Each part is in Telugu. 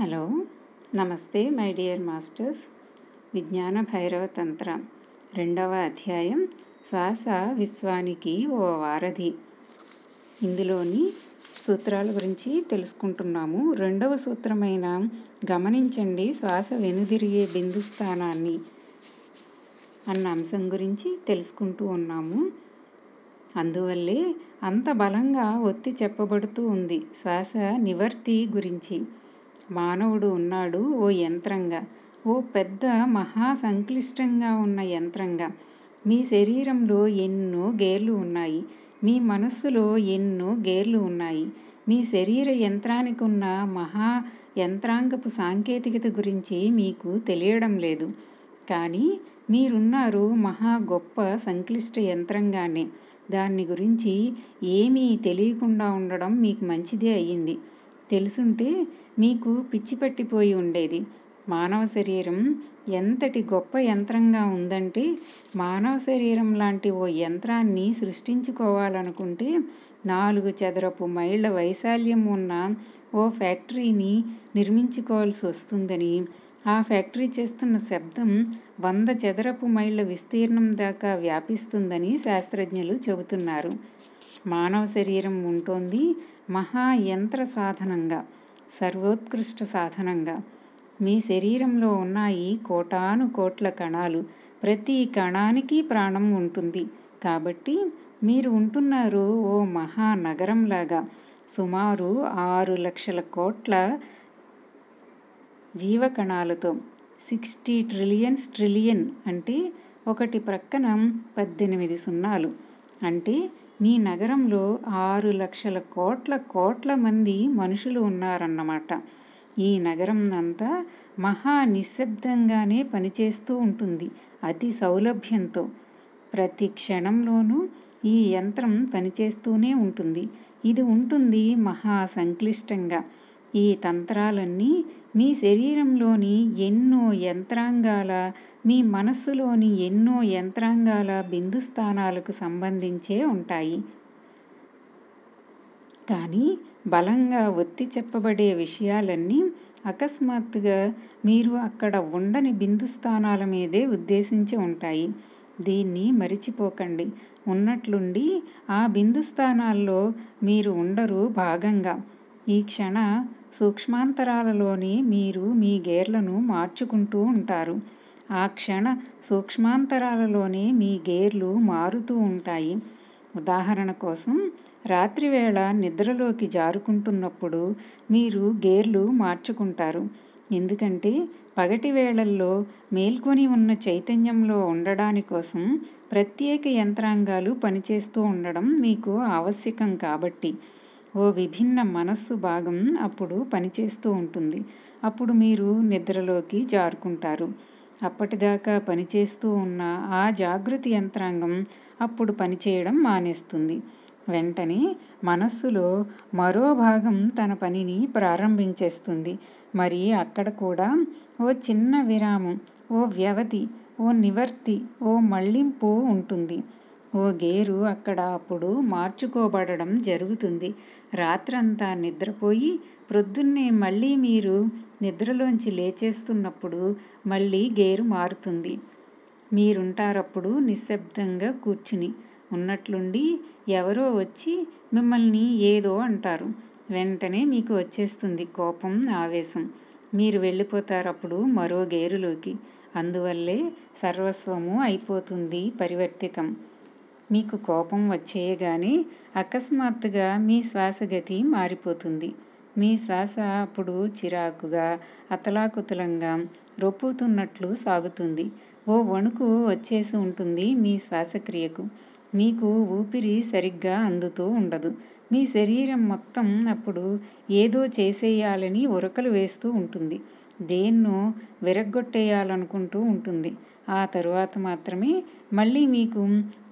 హలో నమస్తే మై డియర్ మాస్టర్స్. విజ్ఞాన భైరవ తంత్ర రెండవ అధ్యాయం శ్వాస విశ్వానికి ఓ వారధి. ఇందులోని సూత్రాల గురించి తెలుసుకుంటున్నాము. రెండవ సూత్రమైన గమనించండి శ్వాస వెనుదిరిగే బిందు స్థానాన్ని అన్న అంశం గురించి తెలుసుకుంటూ ఉన్నాము. అందువల్లే అంత బలంగా ఒత్తి చెప్పబడుతూ ఉంది శ్వాస నివర్తి గురించి. మానవుడు ఉన్నాడు ఓ యంత్రంగా. ఓ పెద్ద మహా సంక్లిష్టంగా ఉన్న యంత్రంగా. మీ శరీరంలో ఎన్నో గేర్లు ఉన్నాయి. మీ మనస్సులో ఎన్నో గేర్లు ఉన్నాయి. మీ శరీర యంత్రానికి ఉన్న మహా యంత్రాంగపు సాంకేతికత గురించి మీకు తెలియడం లేదు. కానీ మీరున్నారు మహా గొప్ప సంక్లిష్ట యంత్రంగానే. దాన్ని గురించి ఏమీ తెలియకుండా ఉండడం మీకు మంచిదే అయ్యింది తెలుసుంటే మీకు పిచ్చి పట్టిపోయి ఉండేది. మానవ శరీరం ఎంతటి గొప్ప యంత్రంగా ఉందంటే మానవ శరీరం లాంటి ఓ యంత్రాన్ని సృష్టించుకోవాలనుకుంటే నాలుగు చదరపు మైళ్ళ వైశాల్యం ఉన్న ఓ ఫ్యాక్టరీని నిర్మించుకోవాల్సి వస్తుందని ఆ ఫ్యాక్టరీ చేస్తున్న శబ్దం వంద చదరపు మైళ్ళ విస్తీర్ణం దాకా వ్యాపిస్తుందని శాస్త్రజ్ఞులు చెబుతున్నారు. మానవ శరీరం ఉంటోంది మహా యంత్ర సాధనంగా. సర్వోత్కృష్ట సాధనంగా. మీ శరీరంలో ఉన్నాయి కోటాను కోట్ల కణాలు ప్రతి కణానికి ప్రాణం ఉంటుంది. కాబట్టి మీరు ఉంటున్నారు ఓ మహానగరంలాగా. సుమారు ఆరు లక్షల కోట్ల జీవకణాలతో. సిక్స్టీ ట్రిలియన్స్ ట్రిలియన్ అంటే ఒకటి ప్రక్కన పద్దెనిమిది సున్నాలు. అంటే మీ నగరంలో ఆరు లక్షల కోట్ల కోట్ల మంది మనుషులు ఉన్నారన్నమాట. ఈ నగరం అంతా మహా నిశ్శబ్దంగానే పనిచేస్తూ ఉంటుంది అతి సౌలభ్యంతో. ప్రతి క్షణంలోనూ ఈ యంత్రం పనిచేస్తూనే ఉంటుంది. ఇది ఉంటుంది మహా సంక్లిష్టంగా. ఈ తంత్రాలన్నీ మీ శరీరంలోని ఎన్నో యంత్రాంగాల మీ మనస్సులోని ఎన్నో యంత్రాంగాల బిందు స్థానాలకు సంబంధించే ఉంటాయి. కానీ బలంగా ఒత్తి చెప్పబడే విషయాలన్నీ అకస్మాత్తుగా మీరు అక్కడ ఉండని బిందు స్థానాల మీదే ఉద్దేశించి ఉంటాయి. దీన్ని మరిచిపోకండి. ఉన్నట్లుండి ఆ బిందు స్థానాల్లో మీరు ఉండరు భాగంగా. ఈ క్షణ సూక్ష్మాంతరాలలోనే మీరు మీ గేర్లను మార్చుకుంటూ ఉంటారు. ఆ క్షణ సూక్ష్మాంతరాలలోనే మీ గేర్లు మారుతూ ఉంటాయి. ఉదాహరణ కోసం రాత్రివేళ నిద్రలోకి జారుకుంటున్నప్పుడు మీరు గేర్లు మార్చుకుంటారు. ఎందుకంటే పగటి వేళల్లో మేల్కొని ఉన్న చైతన్యంలో ఉండడాని కోసం ప్రత్యేక యంత్రాంగాలు పనిచేస్తూ ఉండడం మీకు ఆవశ్యకం కాబట్టి. ఓ విభిన్న మనస్సు భాగం అప్పుడు పనిచేస్తూ ఉంటుంది. అప్పుడు మీరు నిద్రలోకి జారుకుంటారు. అప్పటిదాకా పనిచేస్తూ ఉన్న ఆ జాగృతి యంత్రాంగం అప్పుడు పనిచేయడం మానేస్తుంది. వెంటనే మనస్సులో మరో భాగం తన పనిని ప్రారంభించేస్తుంది. మరి అక్కడ కూడా ఓ చిన్న విరామం ఓ వ్యవధి ఓ నివర్తి ఓ మళ్ళింపు ఉంటుంది. ఓ గేరు అక్కడ అప్పుడు మార్చుకోబడడం జరుగుతుంది. రాత్రంతా నిద్రపోయి ప్రొద్దున్నే మళ్ళీ మీరు నిద్రలోంచి లేచేస్తున్నప్పుడు మళ్ళీ గేరు మారుతుంది. మీరుంటారప్పుడు నిశ్శబ్దంగా కూర్చుని ఉన్నట్లుండి ఎవరో వచ్చి మిమ్మల్ని ఏదో అంటారు. వెంటనే మీకు వచ్చేస్తుంది కోపం ఆవేశం. మీరు వెళ్ళిపోతారప్పుడు మరో గేరులోకి. అందువల్లే సర్వస్వము అయిపోతుంది పరివర్తితం. మీకు కోపం వచ్చేయగానే అకస్మాత్తుగా మీ శ్వాసగతి మారిపోతుంది. మీ శ్వాస అప్పుడు చిరాకుగా అతలాకుతలంగా రొప్పుతున్నట్లు సాగుతుంది. ఓ వణుకు వచ్చేసి ఉంటుంది మీ శ్వాసక్రియకు మీకు ఊపిరి సరిగ్గా అందుతూ ఉండదు. మీ శరీరం మొత్తం అప్పుడు ఏదో చేసేయాలని ఉరకలు వేస్తూ ఉంటుంది. దేన్నో విరగ్గొట్టేయాలనుకుంటూ ఉంటుంది. ఆ తరువాత మాత్రమే మళ్ళీ మీకు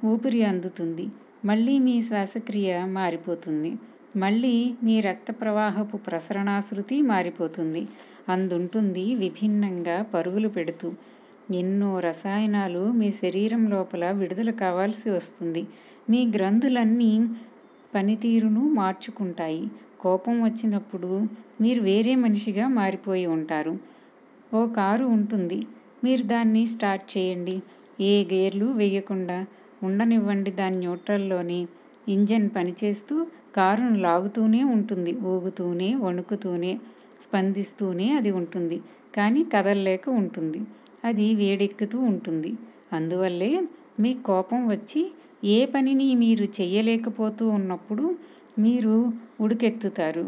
ఊపిరి అందుతుంది. మళ్ళీ మీ శ్వాసక్రియ మారిపోతుంది. మళ్ళీ మీ రక్త ప్రవాహపు ప్రసరణాశృతి మారిపోతుంది. అందుంటుంది విభిన్నంగా పరుగులు పెడుతూ. ఎన్నో రసాయనాలు మీ శరీరం లోపల విడుదల కావాల్సి వస్తుంది. మీ గ్రంథులన్నీ పనితీరును మార్చుకుంటాయి. కోపం వచ్చినప్పుడు మీరు వేరే మనిషిగా మారిపోయి ఉంటారు. ఓ కారు ఉంటుంది. మీరు దాన్ని స్టార్ట్ చేయండి. ఏ గేర్లు వేయకుండా ఉండనివ్వండి దాని న్యూట్రల్లోని ఇంజన్ పనిచేస్తూ కారును లాగుతూనే ఉంటుంది. ఊగుతూనే వణుకుతూనే స్పందిస్తూనే అది ఉంటుంది. కానీ కదలలేక ఉంటుంది. అది వేడెక్కుతూ ఉంటుంది. అందువల్లే మీ కోపం వచ్చి ఏ పనిని మీరు చేయలేకపోతూ ఉన్నప్పుడు మీరు ఉడుకెత్తుతారు.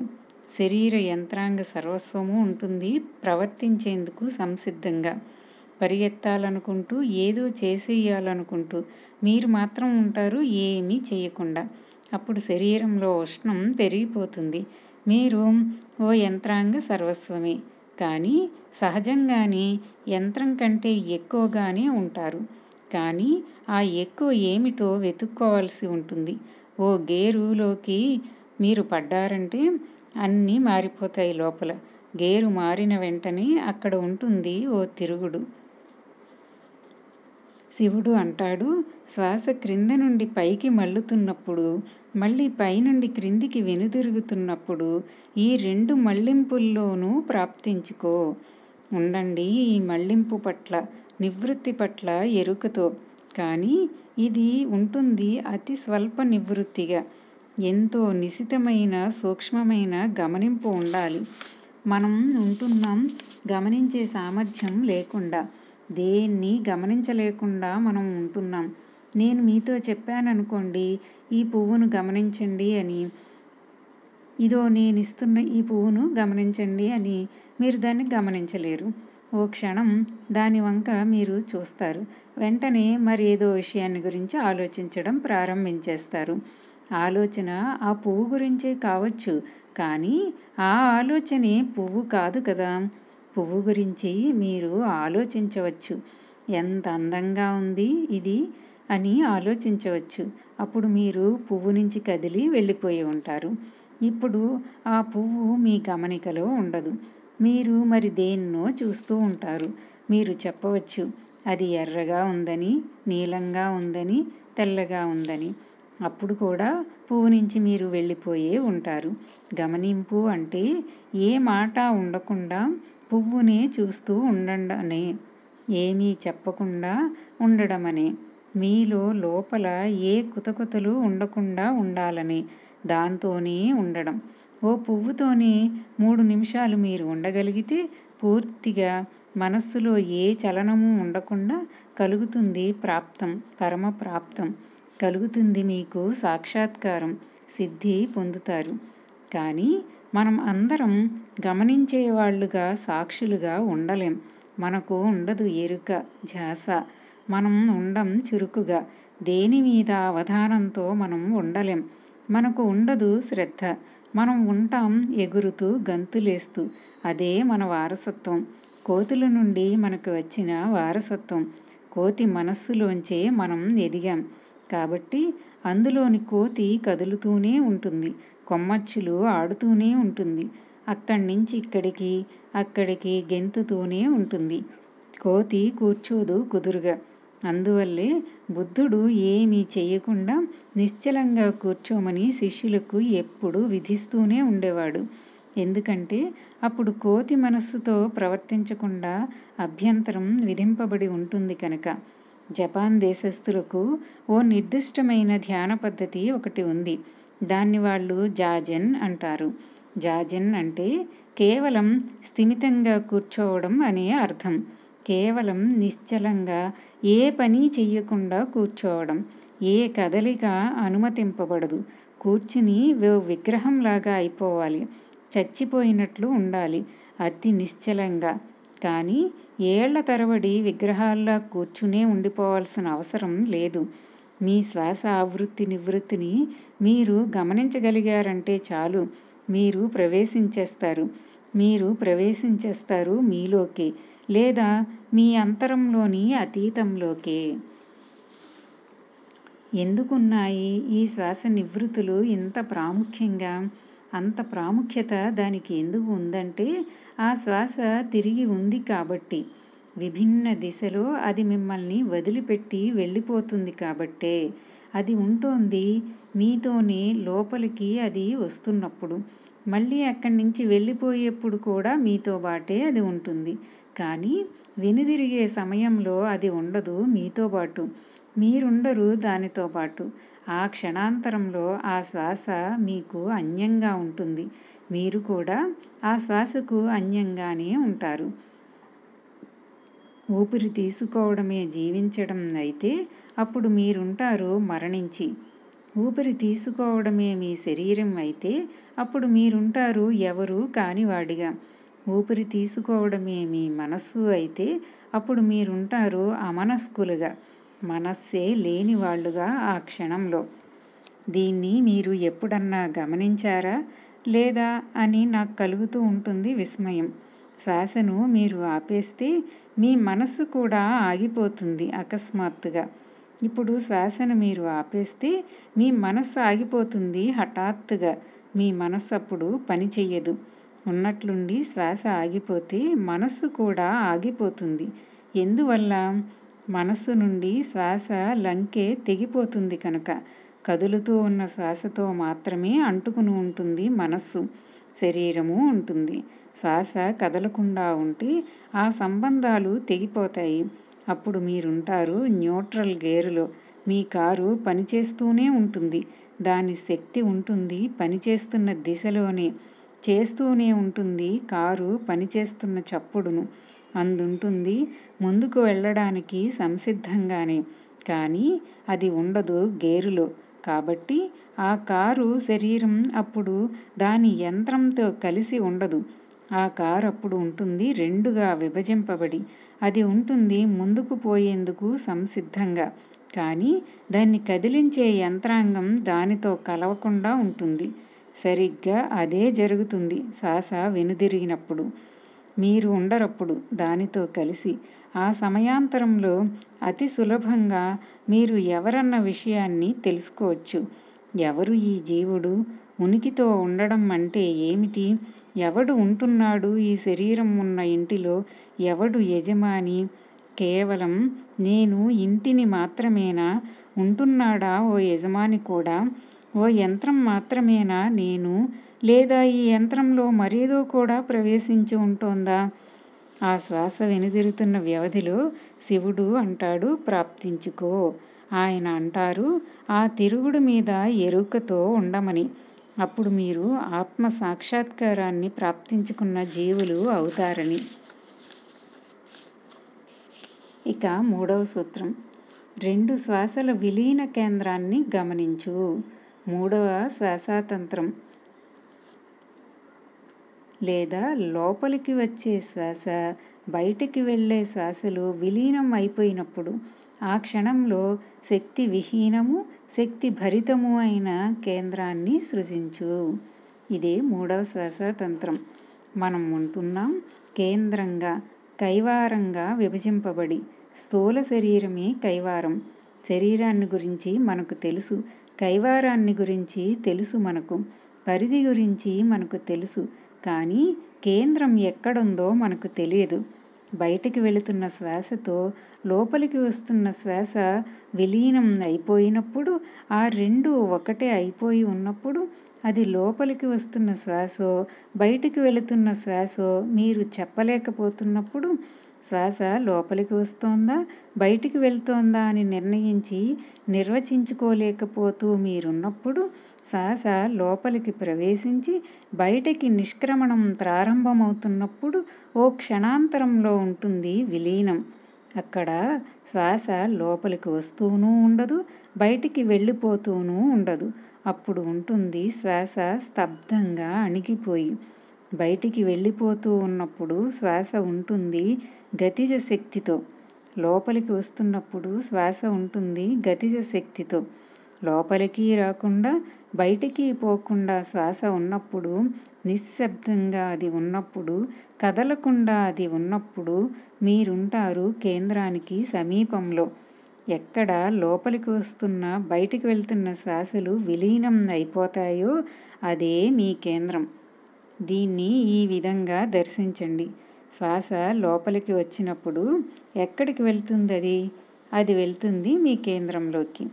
శరీర యంత్రాంగ సర్వస్వము ఉంటుంది ప్రవర్తించేందుకు సంసిద్ధంగా. పరిగెత్తాలనుకుంటూ ఏదో చేసేయాలనుకుంటూ మీరు మాత్రం ఉంటారు ఏమీ చేయకుండా. అప్పుడు శరీరంలో ఉష్ణం పెరిగిపోతుంది. మీరు ఓ యంత్రాంగ సర్వస్వమే. కానీ సహజంగానే యంత్రం కంటే ఎక్కువగానే ఉంటారు. కానీ ఆ ఎక్కువ ఏమిటో వెతుక్కోవాల్సి ఉంటుంది. ఓ గేరులోకి మీరు పడ్డారంటే అన్నీ మారిపోతాయి లోపల. గేరు మారిన వెంటనే అక్కడ ఉంటుంది ఓ తిరుగుడు. శివుడు అంటాడు శ్వాస క్రింద నుండి పైకి మళ్ళుతున్నప్పుడు మళ్ళీ పైనుండి క్రిందికి వెనుదిరుగుతున్నప్పుడు ఈ రెండు మళ్ళింపుల్లోనూ ప్రాప్తించుకో. ఉండండి ఈ మళ్ళింపు పట్ల నివృత్తి పట్ల ఎరుకతో. కానీ ఇది ఉంటుంది అతి స్వల్ప నివృత్తిగా. ఎంతో నిశితమైన సూక్ష్మమైన గమనింపు ఉండాలి. మనం ఉంటున్నాం గమనించే సామర్థ్యం లేకుండా. దేన్ని గమనించలేకుండా మనం ఉంటున్నాం. నేను మీతో చెప్పాను అనుకోండి ఈ పువ్వును గమనించండి అని. ఇదో నేను ఇస్తున్న ఈ పువ్వును గమనించండి అని. మీరు దాన్ని గమనించలేరు. ఓ క్షణం దాని వంక మీరు చూస్తారు. వెంటనే మరి ఏదో విషయాన్ని గురించి ఆలోచించడం ప్రారంభించేస్తారు. ఆలోచన ఆ పువ్వు గురించే కావచ్చు కానీ ఆ ఆలోచనే పువ్వు కాదు కదా. పువ్వు గురించి మీరు ఆలోచించవచ్చు. ఎంత అందంగా ఉంది ఇది అని ఆలోచించవచ్చు. అప్పుడు మీరు పువ్వు నుంచి కదిలి వెళ్ళిపోయి ఉంటారు. ఇప్పుడు ఆ పువ్వు మీ గమనికలో ఉండదు. మీరు మరి దేన్నో చూస్తూ ఉంటారు. మీరు చెప్పవచ్చు అది ఎర్రగా ఉందని నీలంగా ఉందని తెల్లగా ఉందని. అప్పుడు కూడా పువ్వు నుంచి మీరు వెళ్ళిపోయే ఉంటారు. గమనింపు అంటే ఏ మాట ఉండకుండా పువ్వునే చూస్తూ ఉండండని. ఏమీ చెప్పకుండా ఉండడమని, మీలో లోపల ఏ కుతకుతలు ఉండకుండా ఉండాలని దాంతోనే ఉండడం. ఓ పువ్వుతోనే మూడు నిమిషాలు మీరు ఉండగలిగితే పూర్తిగా మనస్సులో ఏ చలనమూ ఉండకుండా కలుగుతుంది ప్రాప్తం పరమ ప్రాప్తం కలుగుతుంది మీకు సాక్షాత్కారం సిద్ధి పొందుతారు. కానీ మనం అందరం గమనించేవాళ్ళుగా సాక్షులుగా ఉండలేం. మనకు ఉండదు ఎరుక ధ్యాస మనం ఉండం చురుకుగా. దేని మీద అవధానంతో మనం ఉండలేం. మనకు ఉండదు శ్రద్ధ. మనం ఉంటాం ఎగురుతూ గంతులేస్తూ. అదే మన వారసత్వం. కోతుల నుండి మనకు వచ్చిన వారసత్వం. కోతి మనస్సులోంచే మనం ఎదిగాం. కాబట్టి అందులోని కోతి కదులుతూనే ఉంటుంది. కొమ్మచ్చులు ఆడుతూనే ఉంటుంది. అక్కడ్నించి ఇక్కడికి అక్కడికి గెంతుతూనే ఉంటుంది. కోతి కూర్చోదు కుదురుగా. అందువల్లే బుద్ధుడు ఏమీ చెయ్యకుండా నిశ్చలంగా కూర్చోమని శిష్యులకు ఎప్పుడూ విధిస్తూనే ఉండేవాడు. ఎందుకంటే అప్పుడు కోతి మనస్సుతో ప్రవర్తించకుండా అభ్యంతరం విధింపబడి ఉంటుంది కనుక. జపాన్ దేశస్థులకు ఓ నిర్దిష్టమైన ధ్యాన పద్ధతి ఒకటి ఉంది. దాన్ని వాళ్ళు జాజన్ అంటారు. జాజన్ అంటే కేవలం స్థిమితంగా కూర్చోవడం అనే అర్థం. కేవలం నిశ్చలంగా ఏ పని చెయ్యకుండా కూర్చోవడం. ఏ కదలిక అనుమతింపబడదు. కూర్చుని విగ్రహంలాగా అయిపోవాలి. చచ్చిపోయినట్లు ఉండాలి. అతి నిశ్చలంగా. కానీ ఏళ్ళ తరబడి విగ్రహాల్లా కూర్చునే ఉండిపోవాల్సిన అవసరం లేదు. మీ శ్వాస ఆవృత్తి నివృత్తిని మీరు గమనించగలిగారంటే చాలు. మీరు ప్రవేశించేస్తారు. మీరు ప్రవేశించేస్తారు మీలోకే లేదా మీ అంతరంలోని అతీతంలోకే. ఎందుకున్నాయి ఈ శ్వాస నివృత్తులు ఇంత ప్రాముఖ్యంగా? అంత ప్రాముఖ్యత దానికి ఎందుకు ఉందంటే ఆ శ్వాస తిరిగి ఉంది కాబట్టి. విభిన్న దిశలో అది మిమ్మల్ని వదిలిపెట్టి వెళ్ళిపోతుంది కాబట్టే. అది ఉంటోంది. మీతోనే లోపలికి అది వస్తున్నప్పుడు. మళ్ళీ అక్కడి నుంచి వెళ్ళిపోయేప్పుడు కూడా మీతో బాటే అది ఉంటుంది. కానీ వెనుదిరిగే సమయంలో అది ఉండదు మీతో పాటు మీరుండరు దానితో పాటు ఆ క్షణాంతరంలో ఆ శ్వాస మీకు అన్యంగా ఉంటుంది. మీరు కూడా ఆ శ్వాసకు అన్యంగానే ఉంటారు. ఊపిరి తీసుకోవడమే జీవించడం అయితే అప్పుడు మీరుంటారు మరణించి. ఊపిరి తీసుకోవడమే మీ శరీరం అయితే అప్పుడు మీరుంటారు ఎవరు కానివాడిగా. ఊపిరి తీసుకోవడమే మీ మనస్సు అయితే అప్పుడు మీరుంటారు అమనస్కులుగా. మనస్సే లేని వాళ్ళుగా ఆ క్షణంలో. దీన్ని మీరు ఎప్పుడన్నా గమనించారా? లేదా అని నాకు కలుగుతూ ఉంటుంది విస్మయం. శ్వాసను మీరు ఆపేస్తే మీ మనస్సు కూడా ఆగిపోతుంది అకస్మాత్తుగా. ఇప్పుడు శ్వాసను మీరు ఆపేస్తే మీ మనస్సు ఆగిపోతుంది హఠాత్తుగా. మీ మనస్సు అప్పుడు పని ఉన్నట్లుండి శ్వాస ఆగిపోతే మనస్సు కూడా ఆగిపోతుంది. ఎందువల్ల? మనస్సు నుండి శ్వాస లంకె తెగిపోతుంది కనుక. కదులుతూ ఉన్న శ్వాసతో మాత్రమే అంటుకుని ఉంటుంది మనస్సు. శరీరము ఉంటుంది. శ్వాస కదలకుండా ఉంటే ఆ సంబంధాలు తెగిపోతాయి. అప్పుడు మీరుంటారు న్యూట్రల్ గేరులో. మీ కారు పనిచేస్తూనే ఉంటుంది. దాని శక్తి ఉంటుంది పనిచేస్తున్న దిశలోనే. చేస్తూనే ఉంటుంది కారు పనిచేస్తున్న చప్పుడును. అందుంటుంది ముందుకు వెళ్ళడానికి సంసిద్ధంగానే. కానీ అది ఉండదు గేరులో. కాబట్టి ఆ కారు శరీరం అప్పుడు దాని యంత్రంతో కలిసి ఉండదు. ఆ కారు అప్పుడు ఉంటుంది రెండుగా విభజింపబడి. అది ఉంటుంది ముందుకు పోయేందుకు సంసిద్ధంగా. కానీ దాన్ని కదిలించే యంత్రాంగం దానితో కలవకుండా ఉంటుంది. సరిగ్గా అదే జరుగుతుంది శాస వెనుదిరిగినప్పుడు. మీరు ఉండరప్పుడు దానితో కలిసి. ఆ సమయాంతరంలో అతి సులభంగా మీరు ఎవరన్న విషయాన్ని తెలుసుకోవచ్చు. ఎవరు ఈ జీవుడు? ఉనికితో ఉండడం అంటే ఏమిటి? ఎవడు ఉంటున్నాడు ఈ శరీరం ఉన్న ఇంటిలో? ఎవడు యజమాని? కేవలం నేను ఇంటిని మాత్రమేనా? ఉంటున్నాడా ఓ యజమాని కూడా? ఓ యంత్రం మాత్రమేనా నేను? లేదా ఈ యంత్రంలో మరేదో కూడా ప్రవేశించి ఉంటోందా? ఆ శ్వాస వెనుదిరుతున్న వ్యవధిలో శివుడు అంటాడు ప్రాప్తించుకో ఆయన అంటారు ఆ తిరుగుడు మీద ఎరుకతో ఉండమని. అప్పుడు మీరు ఆత్మ సాక్షాత్కారాన్ని ప్రాప్తించుకున్న జీవులు అవుతారని. ఇక మూడవ సూత్రం. రెండు శ్వాసల విలీన కేంద్రాన్ని గమనించు. మూడవ శ్వాసతంత్రం. లేదా లోపలికి వచ్చే శ్వాస బయటికి వెళ్ళే శ్వాసలు విలీనం అయిపోయినప్పుడు ఆ క్షణంలో శక్తి విహీనము శక్తి భరితము అయిన కేంద్రాన్ని సృజించు. ఇదే మూడవ శ్వాసతంత్రం మనం ఉంటున్నాం కేంద్రంగా కైవారంగా విభజింపబడి. స్థూల శరీరమే కైవారం. శరీరాన్ని గురించి మనకు తెలుసు. కైవారాన్ని గురించి తెలుసు మనకు. పరిధి గురించి మనకు తెలుసు. కానీ కేంద్రం ఎక్కడుందో మనకు తెలియదు. బయటికి వెళుతున్న శ్వాసతో లోపలికి వస్తున్న శ్వాస విలీనం అయిపోయినప్పుడు ఆ రెండు ఒకటే అయిపోయి ఉన్నప్పుడు అది లోపలికి వస్తున్న శ్వాసో బయటికి వెళుతున్న శ్వాసో మీరు చెప్పలేకపోతున్నప్పుడు శ్వాస లోపలికి వస్తోందా? బయటికి వెళ్తోందా అని నిర్ణయించి నిర్వచించుకోలేకపోతూ మీరున్నప్పుడు శ్వాస లోపలికి ప్రవేశించి బయటికి నిష్క్రమణం ప్రారంభమవుతున్నప్పుడు ఓ క్షణాంతరంలో ఉంటుంది విలీనం. అక్కడ శ్వాస లోపలికి వస్తూనూ ఉండదు బయటికి వెళ్ళిపోతూనూ ఉండదు. అప్పుడు ఉంటుంది శ్వాస స్తబ్దంగా అణిగిపోయి. బయటికి వెళ్ళిపోతూ ఉన్నప్పుడు శ్వాస ఉంటుంది గతిజ శక్తితో. లోపలికి వస్తున్నప్పుడు శ్వాస ఉంటుంది గతిజ శక్తితో. లోపలికి రాకుండా బయటికి పోకుండా శ్వాస ఉన్నప్పుడు నిశ్శబ్దంగా అది ఉన్నప్పుడు కదలకుండా అది ఉన్నప్పుడు మీరుంటారు కేంద్రానికి సమీపంలో. ఎక్కడ లోపలికి వస్తున్న బయటికి వెళ్తున్న శ్వాసలు విలీనం అయిపోతాయో అదే మీ కేంద్రం. దీన్ని ఈ విధంగా దర్శించండి. శ్వాస లోపలికి వచ్చినప్పుడు ఎక్కడికి వెళ్తుంది అది అది వెళ్తుంది మీ కేంద్రంలోకి.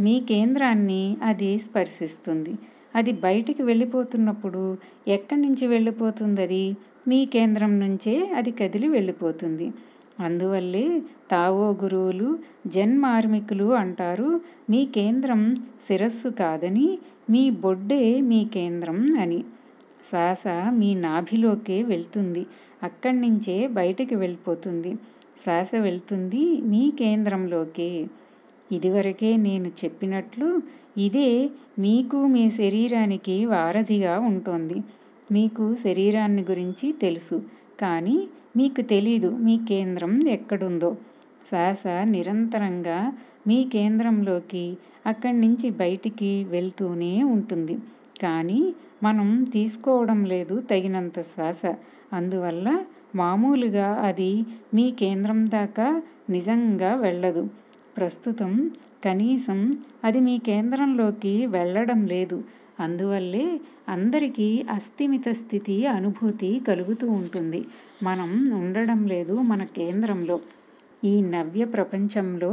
మీ కేంద్రాన్ని అది స్పర్శిస్తుంది. అది బయటికి వెళ్ళిపోతున్నప్పుడు ఎక్కడి నుంచి వెళ్ళిపోతుంది అది మీ కేంద్రం నుంచే అది కదిలి వెళ్ళిపోతుంది. అందువల్లే తావో గురువులు జన్మార్మికులు అంటారు మీ కేంద్రం శిరస్సు కాదని మీ బొడ్డే మీ కేంద్రం అని. శ్వాస మీ నాభిలోకే వెళ్తుంది. అక్కడి నుంచే బయటికి వెళ్ళిపోతుంది. శ్వాస వెళ్తుంది మీ కేంద్రంలోకి. ఇదివరకే నేను చెప్పినట్లు ఇదే మీకు మీ శరీరానికి వారధిగా ఉంటుంది. మీకు శరీరాన్ని గురించి తెలుసు. కానీ మీకు తెలీదు మీ కేంద్రం ఎక్కడుందో. శ్వాస నిరంతరంగా మీ కేంద్రంలోకి అక్కడి నుంచి బయటికి వెళ్తూనే ఉంటుంది. కానీ మనం తీసుకోవడం లేదు తగినంత శ్వాస. అందువల్ల మామూలుగా అది మీ కేంద్రం దాకా నిజంగా వెళ్ళదు. ప్రస్తుతం కనీసం అది మీ కేంద్రంలోకి వెళ్ళడం లేదు. అందువల్లే అందరికీ అస్థిమిత స్థితి అనుభూతి కలుగుతూ ఉంటుంది. మనం ఉండడం లేదు మన కేంద్రంలో. ఈ నవ్య ప్రపంచంలో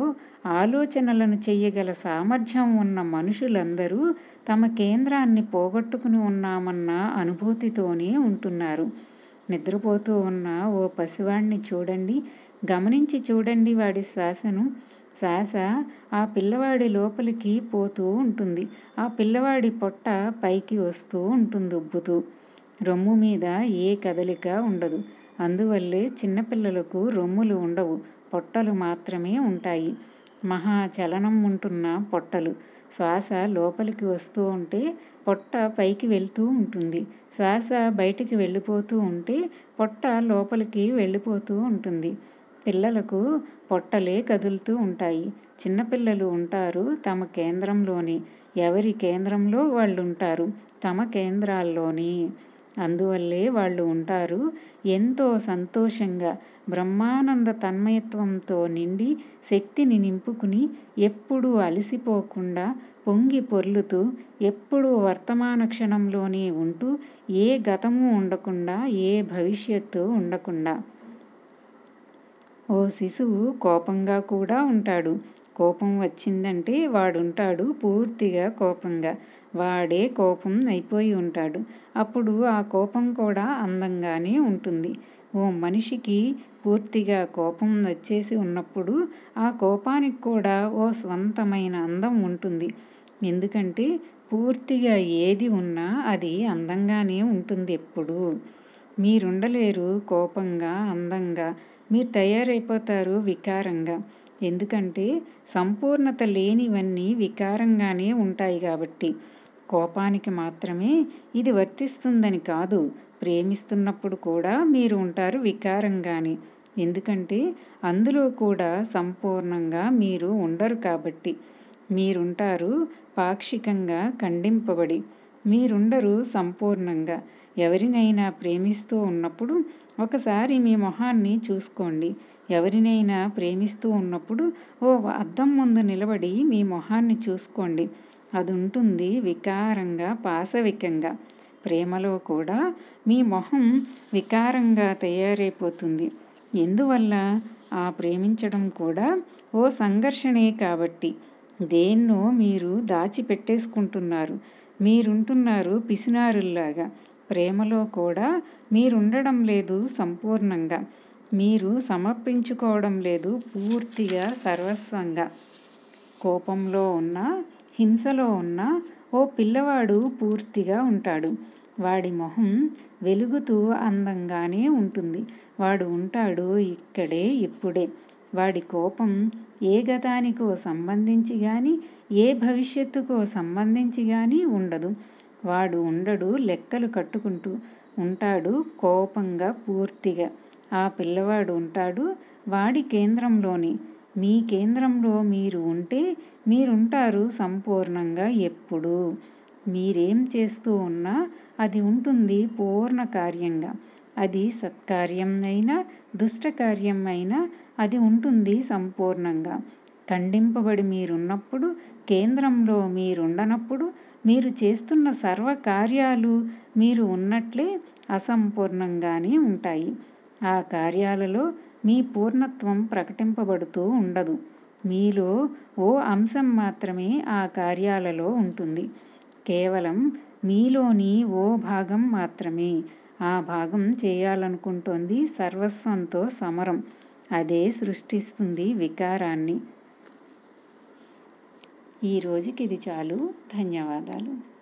ఆలోచనలను చెయ్యగల సామర్థ్యం ఉన్న మనుషులందరూ తమ కేంద్రాన్ని పోగొట్టుకుని ఉన్నామన్న అనుభూతితోనే ఉంటున్నారు. నిద్రపోతూ ఉన్న ఓ పసివాణ్ణి చూడండి గమనించి చూడండి వాడి శ్వాసను. శ్వాస ఆ పిల్లవాడి లోపలికి పోతూ ఉంటుంది. ఆ పిల్లవాడి పొట్ట పైకి వస్తూ ఉంటుంది ఉబ్బుతూ. రొమ్ము మీద ఏ కదలిక ఉండదు. అందువల్లే చిన్నపిల్లలకు రొమ్ములు ఉండవు. పొట్టలు మాత్రమే ఉంటాయి. మహా చలనం ఉంటున్న పొట్టలు. శ్వాస లోపలికి వస్తూ ఉంటే పొట్ట పైకి వెళ్తూ ఉంటుంది. శ్వాస బయటికి వెళ్ళిపోతూ ఉంటే పొట్ట లోపలికి వెళ్ళిపోతూ ఉంటుంది. పిల్లలకు పొట్టలే కదులుతూ ఉంటాయి. చిన్నపిల్లలు ఉంటారు తమ కేంద్రంలోని. ఎవరి కేంద్రంలో వాళ్ళు ఉంటారు తమ కేంద్రాల్లోని. అందువల్లే వాళ్ళు ఉంటారు. ఎంతో సంతోషంగా బ్రహ్మానంద తన్మయత్వంతో నిండి శక్తిని నింపుకుని ఎప్పుడూ అలసిపోకుండా పొంగి పొర్లుతూ ఎప్పుడూ వర్తమాన క్షణంలోనే ఉంటూ ఏ గతము ఉండకుండా ఏ భవిష్యత్తు ఉండకుండా. ఓ శిశువు కోపంగా కూడా ఉంటాడు. కోపం వచ్చిందంటే వాడుంటాడు పూర్తిగా కోపంగా. వాడే కోపం అయిపోయి ఉంటాడు. అప్పుడు ఆ కోపం కూడా అందంగానే ఉంటుంది. ఓ మనిషికి పూర్తిగా కోపం వచ్చేసి ఉన్నప్పుడు ఆ కోపానికి కూడా ఓ స్వంతమైన అందం ఉంటుంది. ఎందుకంటే పూర్తిగా ఏది ఉన్నా అది అందంగానే ఉంటుంది ఎప్పుడూ. మీరుండలేరు కోపంగా అందంగా. మీరు తయారైపోతారు వికారంగా. ఎందుకంటే సంపూర్ణత లేనివన్నీ వికారంగానే ఉంటాయి కాబట్టి. కోపానికి మాత్రమే ఇది వర్తిస్తుందని కాదు. ప్రేమిస్తున్నప్పుడు కూడా మీరు ఉంటారు వికారంగానే. ఎందుకంటే అందులో కూడా సంపూర్ణంగా మీరు ఉండరు కాబట్టి. మీరుంటారు పాక్షికంగా ఖండింపబడి. మీరుండరు సంపూర్ణంగా. ఎవరినైనా ప్రేమిస్తూ ఉన్నప్పుడు ఒకసారి మీ మొహాన్ని చూసుకోండి. ఎవరినైనా ప్రేమిస్తూ ఉన్నప్పుడు ఓ అద్దం ముందు నిలబడి మీ మొహాన్ని చూసుకోండి. అది ఉంటుంది వికారంగా పాశవికంగా. ప్రేమలో కూడా మీ మొహం వికారంగా తయారైపోతుంది. ఎందువల్ల? ఆ ప్రేమించడం కూడా ఓ సంఘర్షణే కాబట్టి. దేన్నో మీరు దాచిపెట్టేసుకుంటున్నారు. మీరుంటున్నారు పిసినారుల్లాగా. ప్రేమలో కూడా మీరుండడం లేదు సంపూర్ణంగా. మీరు సమర్పించుకోవడం లేదు పూర్తిగా సర్వస్వంగా. కోపంలో ఉన్న హింసలో ఉన్న ఓ పిల్లవాడు పూర్తిగా ఉంటాడు. వాడి మొహం వెలుగుతూ అందంగానే ఉంటుంది. వాడు ఉంటాడు ఇక్కడే ఇప్పుడే. వాడి కోపం ఏ గతానికో సంబంధించి గాని ఏ భవిష్యత్తుకో సంబంధించి గాని ఉండదు. వాడు ఉండడు లెక్కలు కట్టుకుంటూ. ఉంటాడు కోపంగా పూర్తిగా. ఆ పిల్లవాడు ఉంటాడు వాడి కేంద్రంలోని. మీ కేంద్రంలో మీరు ఉంటే మీరుంటారు సంపూర్ణంగా ఎప్పుడూ. మీరేం చేస్తూ ఉన్నా అది ఉంటుంది పూర్ణ కార్యంగా. అది సత్కార్యం అయినా దుష్టకార్యం అయినా అది ఉంటుంది సంపూర్ణంగా. ఖండింపబడి మీరున్నప్పుడు కేంద్రంలో మీరుండనప్పుడు మీరు చేస్తున్న సర్వ కార్యాలు మీరు ఉన్నట్లే అసంపూర్ణంగానే ఉంటాయి. ఆ కార్యాలలో మీ పూర్ణత్వం ప్రకటింపబడుతూ ఉండదు. మీలో ఓ అంశం మాత్రమే ఆ కార్యాలలో ఉంటుంది. కేవలం మీలోని ఓ భాగం మాత్రమే. ఆ భాగం చేయాలనుకుంటోంది సర్వస్వంతో సమరం. అదే సృష్టిస్తుంది వికారాన్ని. ఈ రోజుకి ఇది చాలు. ధన్యవాదాలు.